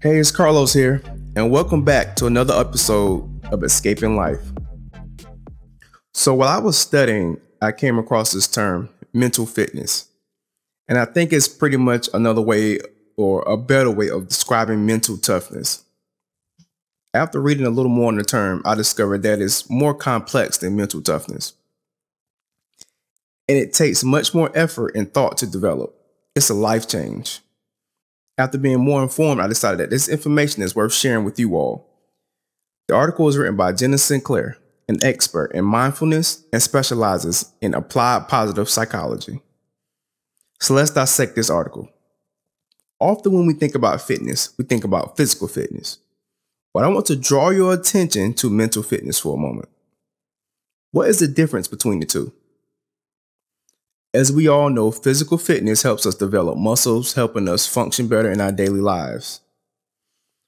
Hey, it's Carlos here, and welcome back to another episode of Escaping Life. So, while I was studying, I came across this term, mental fitness. And I think it's pretty much another way or a better way of describing mental toughness. After reading a little more on the term, I discovered that it's more complex than mental toughness. And it takes much more effort and thought to develop. It's a life change. After being more informed, I decided that this information is worth sharing with you all. The article was written by Jenna Sinclair, an expert in mindfulness and specializes in applied positive psychology. So let's dissect this article. Often, when we think about fitness, we think about physical fitness. But I want to draw your attention to mental fitness for a moment. What is the difference between the two? As we all know, physical fitness helps us develop muscles, helping us function better in our daily lives.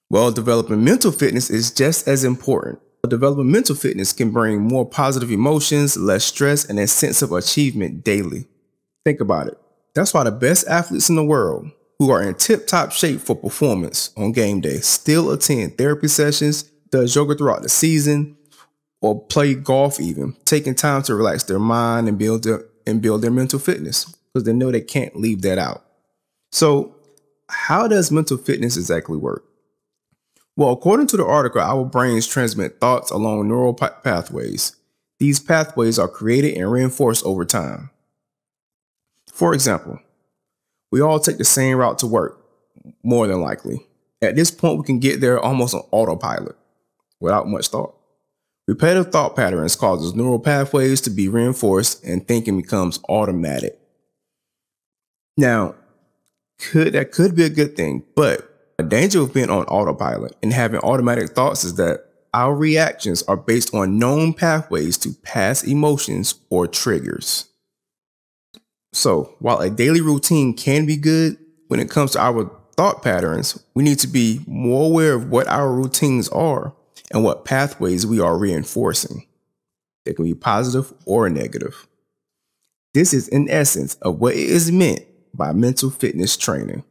Well, developing mental fitness is just as important. Developing mental fitness can bring more positive emotions, less stress, and a sense of achievement daily. Think about it. That's why the best athletes in the world, who are in tip top shape for performance on game day, still attend therapy sessions, does yoga throughout the season, or play golf even, taking time to relax their mind and build their, and build their mental fitness because they know they can't leave that out. So, how does mental fitness exactly work? Well, according to the article, our brains transmit thoughts along neural pathways. These pathways are created and reinforced over time. For example, we all take the same route to work, more than likely. At this point, we can get there almost on autopilot without much thought. Repetitive thought patterns causes neural pathways to be reinforced and thinking becomes automatic. Now, could that could be a good thing, but a danger of being on autopilot and having automatic thoughts is that our reactions are based on known pathways to past emotions or triggers. So, while a daily routine can be good when it comes to our thought patterns, we need to be more aware of what our routines are and what pathways we are reinforcing. They can be positive or negative. This is in essence of what is meant by mental fitness training.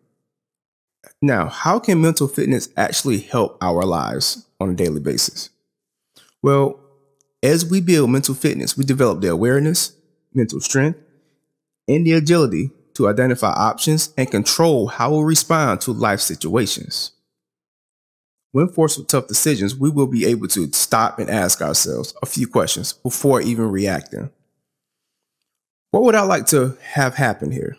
Now, how can mental fitness actually help our lives on a daily basis? Well, as we build mental fitness, we develop the awareness, mental strength, and the agility to identify options and control how we respond to life situations. When forced with tough decisions, we will be able to stop and ask ourselves a few questions before even reacting. What would I like to have happen here?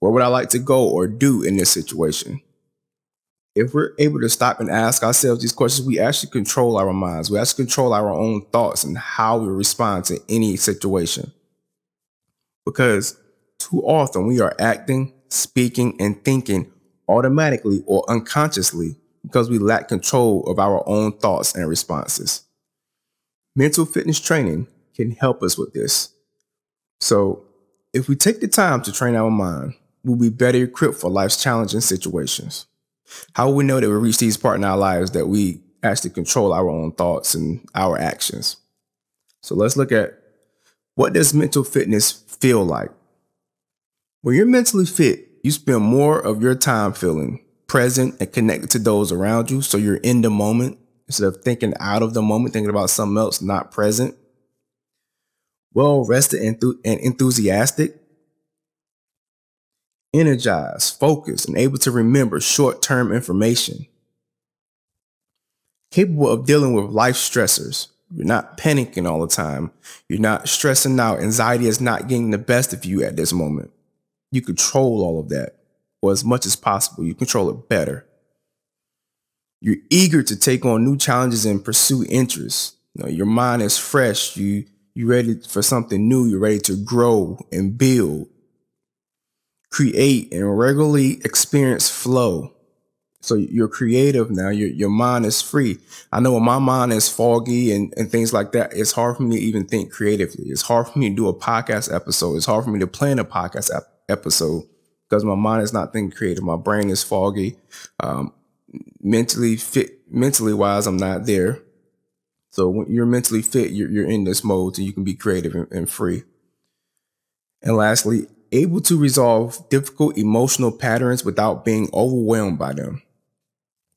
Where would I like to go or do in this situation? If we're able to stop and ask ourselves these questions, we actually control our minds. We actually control our own thoughts and how we respond to any situation. Because too often we are acting, speaking, and thinking automatically or unconsciously because we lack control of our own thoughts and responses. Mental fitness training can help us with this. So, if we take the time to train our mind, we'll be better equipped for life's challenging situations. How will we know that we reach these parts in our lives that we actually control our own thoughts and our actions? So let's look at what does mental fitness feel like? When you're mentally fit, you spend more of your time feeling present and connected to those around you. So you're in the moment instead of thinking out of the moment, thinking about something else, not present. Well rested and, enthusiastic. Energized, focused, and able to remember short term information. Capable of dealing with life stressors. You're not panicking all the time. You're not stressing out. Anxiety is not getting the best of you at this moment. You control all of that or as much as possible. You control it better. You're eager to take on new challenges and pursue interests. You know, your mind is fresh. You you're ready for something new. You're ready to grow and build, create, and regularly experience flow. So you're creative now. Your your mind is free. I know when my mind is foggy and, and things like that, it's hard for me to even think creatively. It's hard for me to do a podcast episode. It's hard for me to plan a podcast ep- episode because my mind is not thinking creative. My brain is foggy. Um, mentally fit, mentally wise, I'm not there. So when you're mentally fit, you're, you're in this mode so you can be creative and, and free. And lastly, able to resolve difficult emotional patterns without being overwhelmed by them.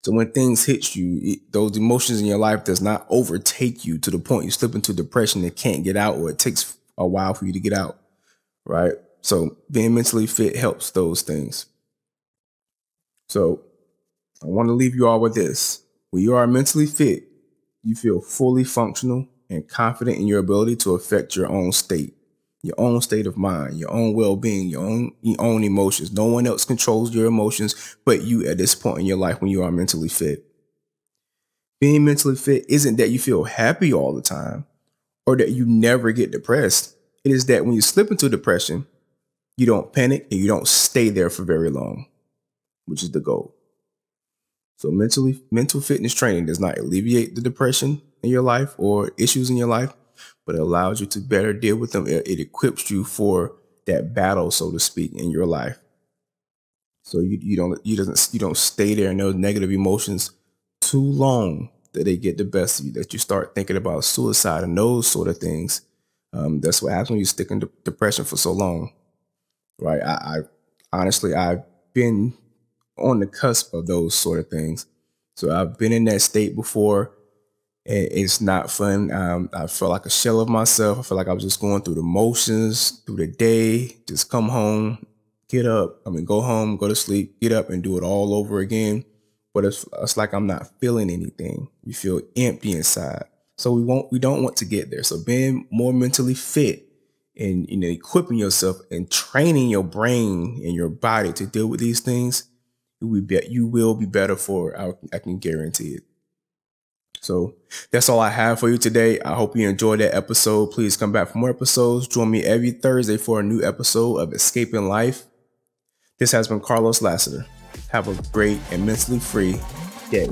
So when things hit you, it, those emotions in your life does not overtake you to the point you slip into depression and can't get out, or it takes a while for you to get out, right? So being mentally fit helps those things. So I want to leave you all with this. When you are mentally fit, you feel fully functional and confident in your ability to affect your own state, your own state of mind, your own well-being, your own your own emotions. No one else controls your emotions but you at this point in your life when you are mentally fit. Being mentally fit isn't that you feel happy all the time or that you never get depressed. It is that when you slip into depression, you don't panic and you don't stay there for very long, which is the goal. So mentally, mental fitness training does not alleviate the depression in your life or issues in your life, but it allows you to better deal with them. It, it equips you for that battle, so to speak, in your life. So you, you don't you doesn't you don't stay there in those negative emotions too long that they get the best of you. That you start thinking about suicide and those sort of things. Um, that's what happens when you stick in de- depression for so long, right? I, I honestly I've been on the cusp of those sort of things. So I've been in that state before. It's not fun. Um, I felt like a shell of myself. I felt like I was just going through the motions through the day, just come home, get up. I mean, go home, go to sleep, get up and do it all over again. But it's, it's like I'm not feeling anything. You feel empty inside. So we won't, we don't want to get there. So being more mentally fit and, you know, equipping yourself and training your brain and your body to deal with these things you will be, you will be better for it. I, I can guarantee it. So that's all I have for you today. I hope you enjoyed that episode. Please come back for more episodes. Join me every Thursday for a new episode of Escaping Life. This has been Carlos Lassiter. Have a great and mentally free day.